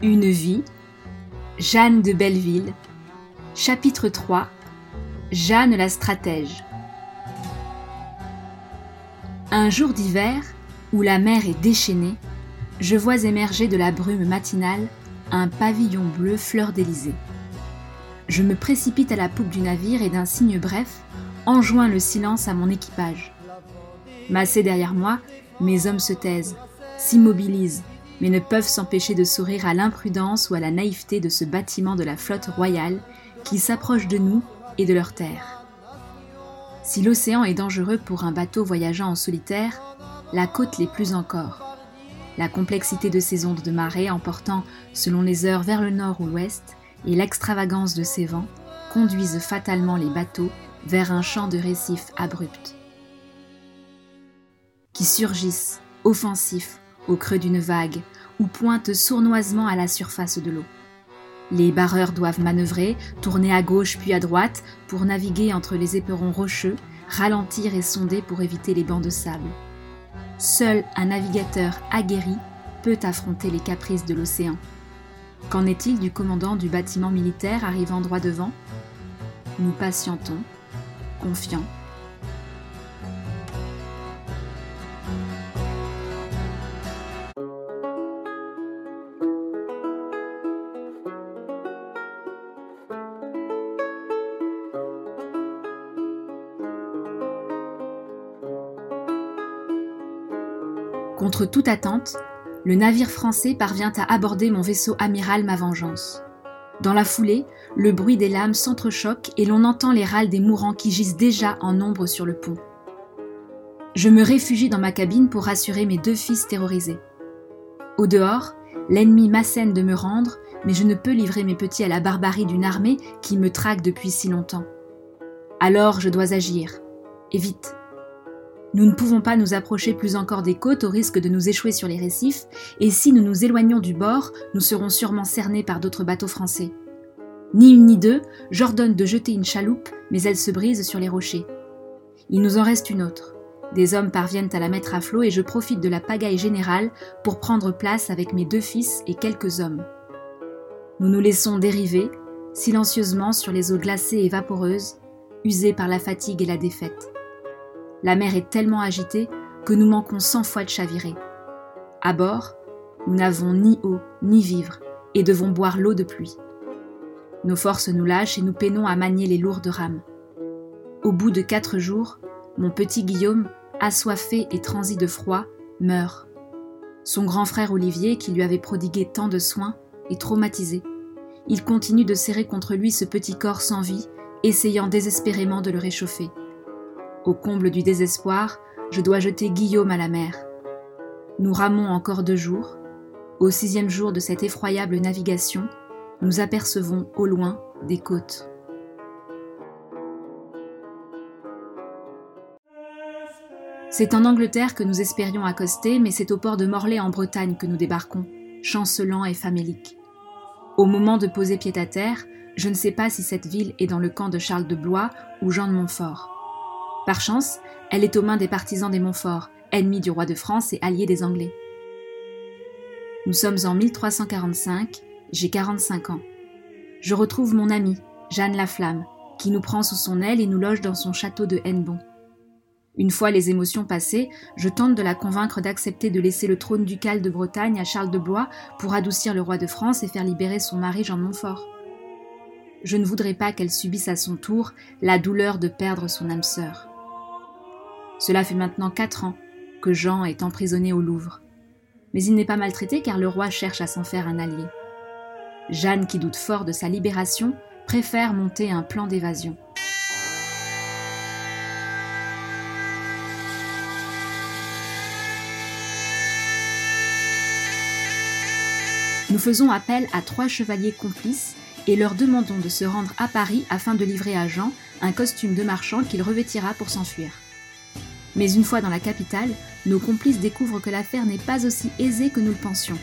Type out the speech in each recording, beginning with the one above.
Une vie, Jeanne de Belleville, chapitre 3 Jeanne la stratège. Un jour d'hiver, où la mer est déchaînée, je vois émerger de la brume matinale un pavillon bleu fleur d'Élysée. Je me précipite à la poupe du navire et d'un signe bref, enjoins le silence à mon équipage. Massés derrière moi, mes hommes se taisent, s'immobilisent, mais ne peuvent s'empêcher de sourire à l'imprudence ou à la naïveté de ce bâtiment de la flotte royale qui s'approche de nous et de leur terre. Si l'océan est dangereux pour un bateau voyageant en solitaire, la côte l'est plus encore. La complexité de ses ondes de marée emportant selon les heures vers le nord ou l'ouest et l'extravagance de ses vents conduisent fatalement les bateaux vers un champ de récifs abrupts qui surgissent, offensifs, au creux d'une vague, ou pointent sournoisement à la surface de l'eau. Les barreurs doivent manœuvrer, tourner à gauche puis à droite pour naviguer entre les éperons rocheux, ralentir et sonder pour éviter les bancs de sable. Seul un navigateur aguerri peut affronter les caprices de l'océan. Qu'en est-il du commandant du bâtiment militaire arrivant droit devant? Nous patientons, confiants, Toute attente, le navire français parvient à aborder mon vaisseau amiral Ma Vengeance. Dans la foulée, le bruit des lames s'entrechoque et l'on entend les râles des mourants qui gisent déjà en nombre sur le pont. Je me réfugie dans ma cabine pour rassurer mes deux fils terrorisés. Au dehors, l'ennemi m'assène de me rendre, mais je ne peux livrer mes petits à la barbarie d'une armée qui me traque depuis si longtemps. Alors je dois agir, et vite. Nous ne pouvons pas nous approcher plus encore des côtes au risque de nous échouer sur les récifs, et si nous nous éloignons du bord, nous serons sûrement cernés par d'autres bateaux français. Ni une ni deux, j'ordonne de jeter une chaloupe, mais elle se brise sur les rochers. Il nous en reste une autre. Des hommes parviennent à la mettre à flot et je profite de la pagaille générale pour prendre place avec mes deux fils et quelques hommes. Nous nous laissons dériver, silencieusement sur les eaux glacées et vaporeuses, usées par la fatigue et la défaite. La mer est tellement agitée que nous manquons cent fois de chavirer. À bord, nous n'avons ni eau ni vivres et devons boire l'eau de pluie. Nos forces nous lâchent et nous peinons à manier les lourdes rames. Au bout de quatre jours, mon petit Guillaume, assoiffé et transi de froid, meurt. Son grand frère Olivier, qui lui avait prodigué tant de soins, est traumatisé. Il continue de serrer contre lui ce petit corps sans vie, essayant désespérément de le réchauffer. Au comble du désespoir, je dois jeter Guillaume à la mer. Nous ramons encore deux jours. Au sixième jour de cette effroyable navigation, nous apercevons au loin des côtes. C'est en Angleterre que nous espérions accoster, mais c'est au port de Morlaix en Bretagne que nous débarquons, chancelant et faméliques. Au moment de poser pied à terre, je ne sais pas si cette ville est dans le camp de Charles de Blois ou Jean de Montfort. Par chance, elle est aux mains des partisans des Montfort, ennemis du roi de France et alliés des Anglais. Nous sommes en 1345, j'ai 45 ans. Je retrouve mon amie, Jeanne Laflamme, qui nous prend sous son aile et nous loge dans son château de Hennebon. Une fois les émotions passées, je tente de la convaincre d'accepter de laisser le trône ducal de Bretagne à Charles de Blois pour adoucir le roi de France et faire libérer son mari Jean de Montfort. Je ne voudrais pas qu'elle subisse à son tour la douleur de perdre son âme sœur. Cela fait maintenant quatre ans que Jean est emprisonné au Louvre. Mais il n'est pas maltraité car le roi cherche à s'en faire un allié. Jeanne, qui doute fort de sa libération, préfère monter un plan d'évasion. Nous faisons appel à trois chevaliers complices et leur demandons de se rendre à Paris afin de livrer à Jean un costume de marchand qu'il revêtira pour s'enfuir. Mais une fois dans la capitale, nos complices découvrent que l'affaire n'est pas aussi aisée que nous le pensions.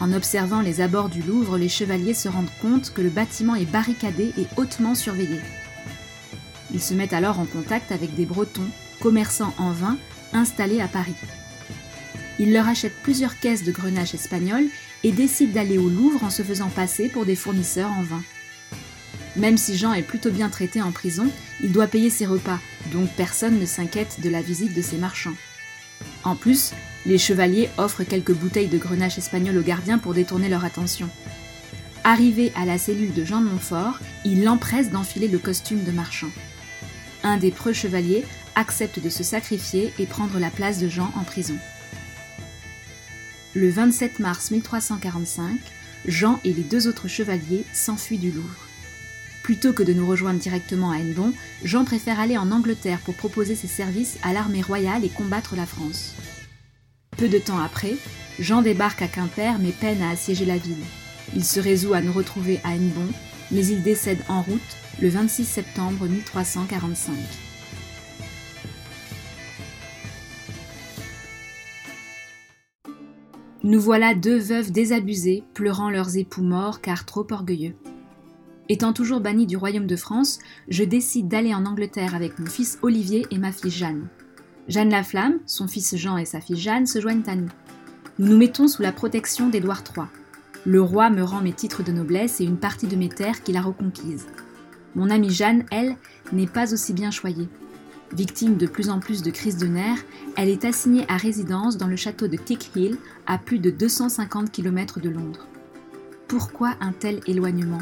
En observant les abords du Louvre, les chevaliers se rendent compte que le bâtiment est barricadé et hautement surveillé. Ils se mettent alors en contact avec des Bretons, commerçants en vin, installés à Paris. Ils leur achètent plusieurs caisses de grenache espagnol et décident d'aller au Louvre en se faisant passer pour des fournisseurs en vin. Même si Jean est plutôt bien traité en prison, il doit payer ses repas, donc personne ne s'inquiète de la visite de ses marchands. En plus, les chevaliers offrent quelques bouteilles de grenache espagnol aux gardiens pour détourner leur attention. Arrivé à la cellule de Jean de Montfort, il l'empresse d'enfiler le costume de marchand. Un des preux chevaliers accepte de se sacrifier et prendre la place de Jean en prison. Le 27 mars 1345, Jean et les deux autres chevaliers s'enfuient du Louvre. Plutôt que de nous rejoindre directement à Hennebon, Jean préfère aller en Angleterre pour proposer ses services à l'armée royale et combattre la France. Peu de temps après, Jean débarque à Quimper mais peine à assiéger la ville. Il se résout à nous retrouver à Hennebon, mais il décède en route le 26 septembre 1345. Nous voilà deux veuves désabusées, pleurant leurs époux morts car trop orgueilleux. Étant toujours banni du royaume de France, je décide d'aller en Angleterre avec mon fils Olivier et ma fille Jeanne. Jeanne la Flamme, son fils Jean et sa fille Jeanne se joignent à nous. Nous nous mettons sous la protection d'Édouard III. Le roi me rend mes titres de noblesse et une partie de mes terres qu'il a reconquises. Mon amie Jeanne, elle, n'est pas aussi bien choyée. Victime de plus en plus de crises de nerfs, elle est assignée à résidence dans le château de Hill, à plus de 250 km de Londres. Pourquoi un tel éloignement?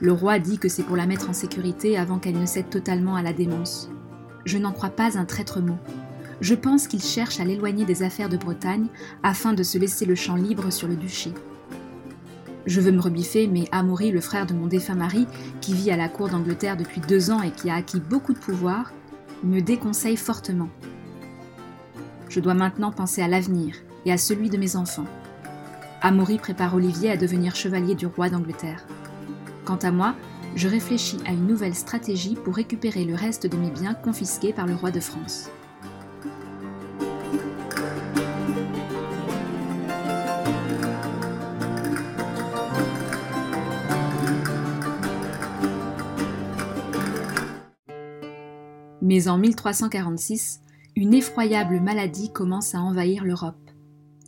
Le roi dit que c'est pour la mettre en sécurité avant qu'elle ne cède totalement à la démence. Je n'en crois pas un traître mot. Je pense qu'il cherche à l'éloigner des affaires de Bretagne afin de se laisser le champ libre sur le duché. Je veux me rebiffer, mais Amaury, le frère de mon défunt mari, qui vit à la cour d'Angleterre depuis deux ans et qui a acquis beaucoup de pouvoir, me déconseille fortement. Je dois maintenant penser à l'avenir et à celui de mes enfants. Amaury prépare Olivier à devenir chevalier du roi d'Angleterre. Quant à moi, je réfléchis à une nouvelle stratégie pour récupérer le reste de mes biens confisqués par le roi de France. Mais en 1346, une effroyable maladie commence à envahir l'Europe,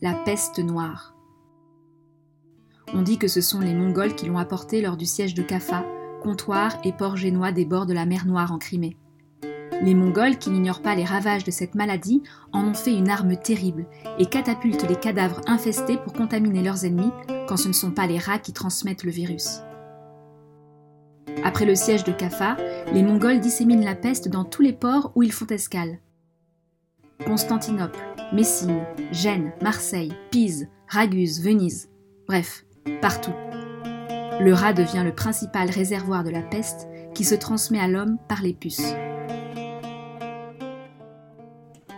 la peste noire. On dit que ce sont les Mongols qui l'ont apportée lors du siège de Kaffa, comptoir et port génois des bords de la mer Noire en Crimée. Les Mongols, qui n'ignorent pas les ravages de cette maladie, en ont fait une arme terrible et catapultent les cadavres infestés pour contaminer leurs ennemis quand ce ne sont pas les rats qui transmettent le virus. Après le siège de Kaffa, les Mongols disséminent la peste dans tous les ports où ils font escale. Constantinople, Messine, Gênes, Marseille, Pise, Raguse, Venise, bref, partout. Le rat devient le principal réservoir de la peste qui se transmet à l'homme par les puces.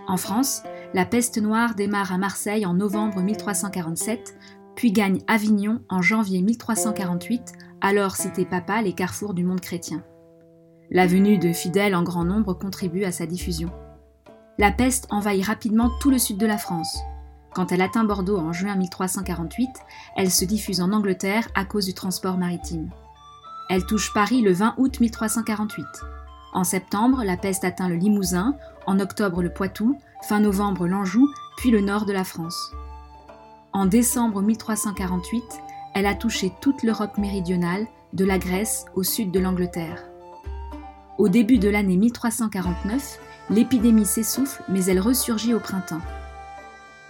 En France, la peste noire démarre à Marseille en novembre 1347, puis gagne Avignon en janvier 1348 alors cité papal et carrefour du monde chrétien. La venue de fidèles en grand nombre contribue à sa diffusion. La peste envahit rapidement tout le sud de la France. Quand elle atteint Bordeaux en juin 1348, elle se diffuse en Angleterre à cause du transport maritime. Elle touche Paris le 20 août 1348. En septembre, la peste atteint le Limousin, en octobre le Poitou, fin novembre l'Anjou, puis le nord de la France. En décembre 1348, elle a touché toute l'Europe méridionale, de la Grèce au sud de l'Angleterre. Au début de l'année 1349, l'épidémie s'essouffle, mais elle ressurgit au printemps.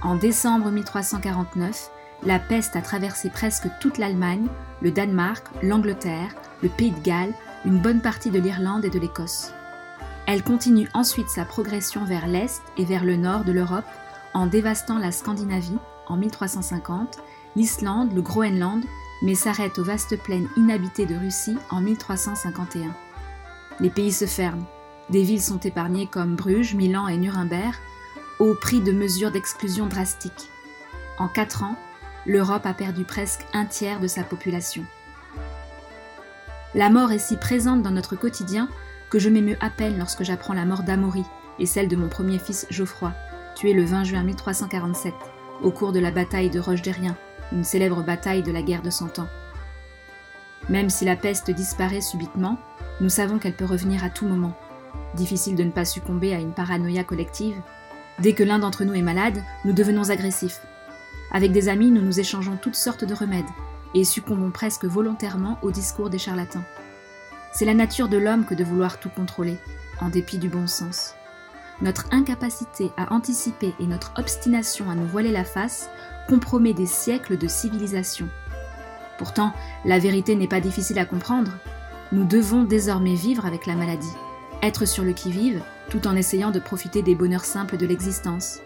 En décembre 1349, la peste a traversé presque toute l'Allemagne, le Danemark, l'Angleterre, le Pays de Galles, une bonne partie de l'Irlande et de l'Écosse. Elle continue ensuite sa progression vers l'est et vers le nord de l'Europe en dévastant la Scandinavie en 1350 l'Islande, le Groenland, mais s'arrête aux vastes plaines inhabitées de Russie en 1351. Les pays se ferment, des villes sont épargnées comme Bruges, Milan et Nuremberg, au prix de mesures d'exclusion drastiques. En quatre ans, l'Europe a perdu presque un tiers de sa population. La mort est si présente dans notre quotidien que je m'émeus à peine lorsque j'apprends la mort d'Amaury et celle de mon premier fils Geoffroy, tué le 20 juin 1347, au cours de la bataille de Roche-Derrien, une célèbre bataille de la guerre de Cent Ans. Même si la peste disparaît subitement, nous savons qu'elle peut revenir à tout moment. Difficile de ne pas succomber à une paranoïa collective. Dès que l'un d'entre nous est malade, nous devenons agressifs. Avec des amis, nous nous échangeons toutes sortes de remèdes et succombons presque volontairement au discours des charlatans. C'est la nature de l'homme que de vouloir tout contrôler, en dépit du bon sens. Notre incapacité à anticiper et notre obstination à nous voiler la face compromet des siècles de civilisation. Pourtant, la vérité n'est pas difficile à comprendre. Nous devons désormais vivre avec la maladie, être sur le qui-vive tout en essayant de profiter des bonheurs simples de l'existence.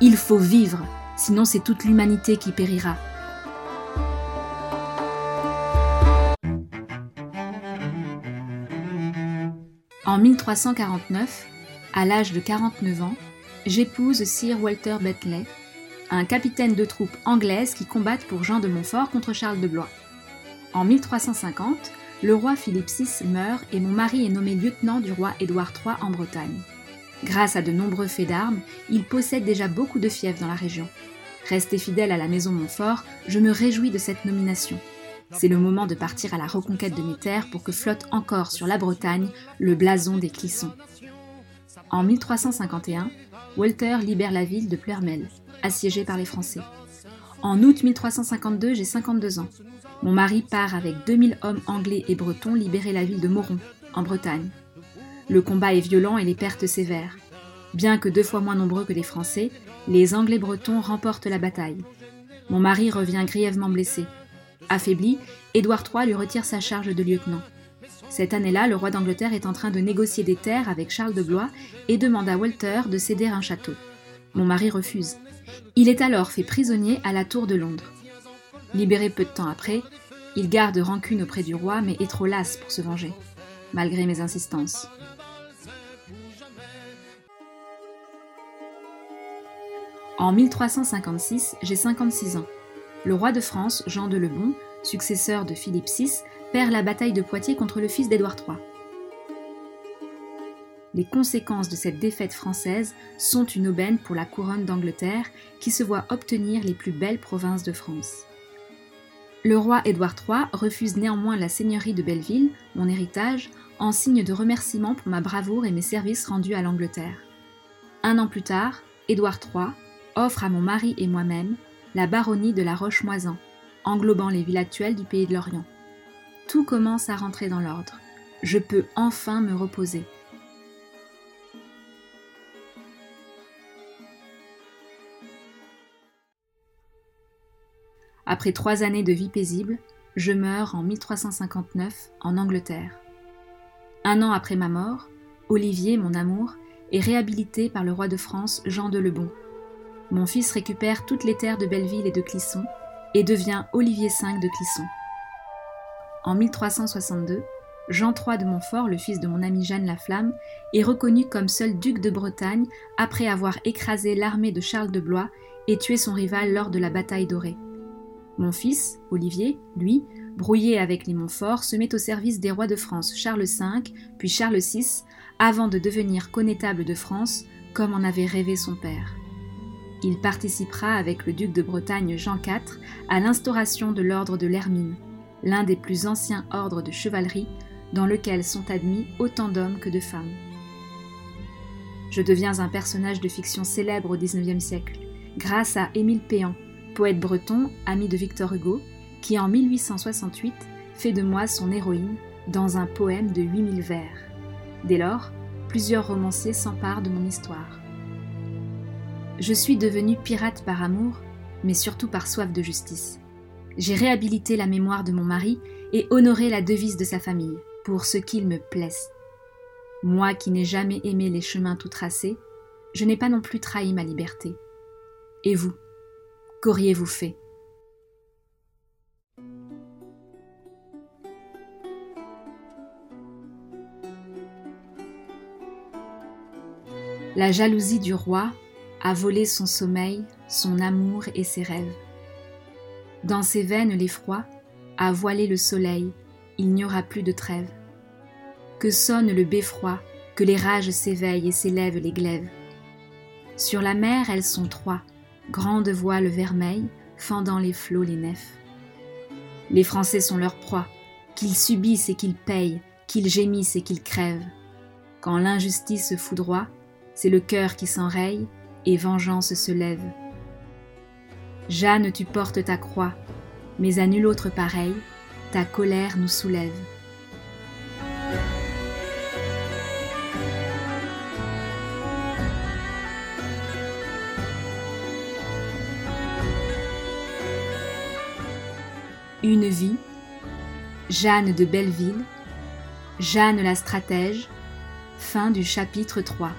Il faut vivre, sinon c'est toute l'humanité qui périra. En 1349, à l'âge de 49 ans, j'épouse Sir Walter Bentley, un capitaine de troupes anglaises qui combattent pour Jean de Montfort contre Charles de Blois. En 1350, le roi Philippe VI meurt et mon mari est nommé lieutenant du roi Édouard III en Bretagne. Grâce à de nombreux faits d'armes, il possède déjà beaucoup de fiefs dans la région. Resté fidèle à la maison Montfort, je me réjouis de cette nomination. C'est le moment de partir à la reconquête de mes terres pour que flotte encore sur la Bretagne le blason des Clissons. En 1351, Walter libère la ville de Pleurmel, assiégée par les Français. En août 1352, j'ai 52 ans. Mon mari part avec 2000 hommes anglais et bretons libérer la ville de Moron, en Bretagne. Le combat est violent et les pertes sévères. Bien que deux fois moins nombreux que les Français, les Anglais bretons remportent la bataille. Mon mari revient grièvement blessé. Affaibli, Édouard III lui retire sa charge de lieutenant. Cette année-là, le roi d'Angleterre est en train de négocier des terres avec Charles de Blois et demande à Walter de céder un château. Mon mari refuse. Il est alors fait prisonnier à la tour de Londres. Libéré peu de temps après, il garde rancune auprès du roi mais est trop las pour se venger, malgré mes insistances. En 1356, j'ai 56 ans. Le roi de France, Jean de Lebon, successeur de Philippe VI, perd la bataille de Poitiers contre le fils d'Édouard III. Les conséquences de cette défaite française sont une aubaine pour la couronne d'Angleterre qui se voit obtenir les plus belles provinces de France. Le roi Édouard III refuse néanmoins la seigneurie de Belleville, mon héritage, en signe de remerciement pour ma bravoure et mes services rendus à l'Angleterre. Un an plus tard, Édouard III offre à mon mari et moi-même la baronnie de la Roche-Moisan, englobant les villes actuelles du pays de l'Orient. Tout commence à rentrer dans l'ordre. Je peux enfin me reposer. Après trois années de vie paisible, je meurs en 1359 en Angleterre. Un an après ma mort, Olivier, mon amour, est réhabilité par le roi de France Jean de Lebon. Mon fils récupère toutes les terres de Belleville et de Clisson et devient Olivier V de Clisson. En 1362, Jean III de Montfort, le fils de mon ami Jeanne la Flamme, est reconnu comme seul duc de Bretagne après avoir écrasé l'armée de Charles de Blois et tué son rival lors de la bataille dorée. Mon fils, Olivier, lui, brouillé avec les Montfort, se met au service des rois de France Charles V, puis Charles VI, avant de devenir connétable de France, comme en avait rêvé son père. Il participera avec le duc de Bretagne Jean IV à l'instauration de l'ordre de l'Hermine, l'un des plus anciens ordres de chevalerie dans lequel sont admis autant d'hommes que de femmes. Je deviens un personnage de fiction célèbre au XIXe siècle, grâce à Émile Péan, poète breton, ami de Victor Hugo, qui en 1868 fait de moi son héroïne dans un poème de 8000 vers. Dès lors, plusieurs romanciers s'emparent de mon histoire. Je suis devenu pirate par amour, mais surtout par soif de justice. J'ai réhabilité la mémoire de mon mari et honoré la devise de sa famille, pour ce qu'il me plaise. Moi qui n'ai jamais aimé les chemins tout tracés, je n'ai pas non plus trahi ma liberté. Et vous? Qu'auriez-vous fait La jalousie du roi a volé son sommeil, son amour et ses rêves. Dans ses veines l'effroi a voilé le soleil, il n'y aura plus de trêve. Que sonne le beffroi, que les rages s'éveillent et s'élèvent les glaives. Sur la mer elles sont trois, grande voile vermeille, fendant les flots, les nefs. Les Français sont leur proie, qu'ils subissent et qu'ils payent, qu'ils gémissent et qu'ils crèvent. Quand l'injustice foudroie, c'est le cœur qui s'enraye et vengeance se lève. Jeanne, tu portes ta croix, mais à nul autre pareil, ta colère nous soulève. Une vie, Jeanne de Belleville, Jeanne la stratège, fin du chapitre 3.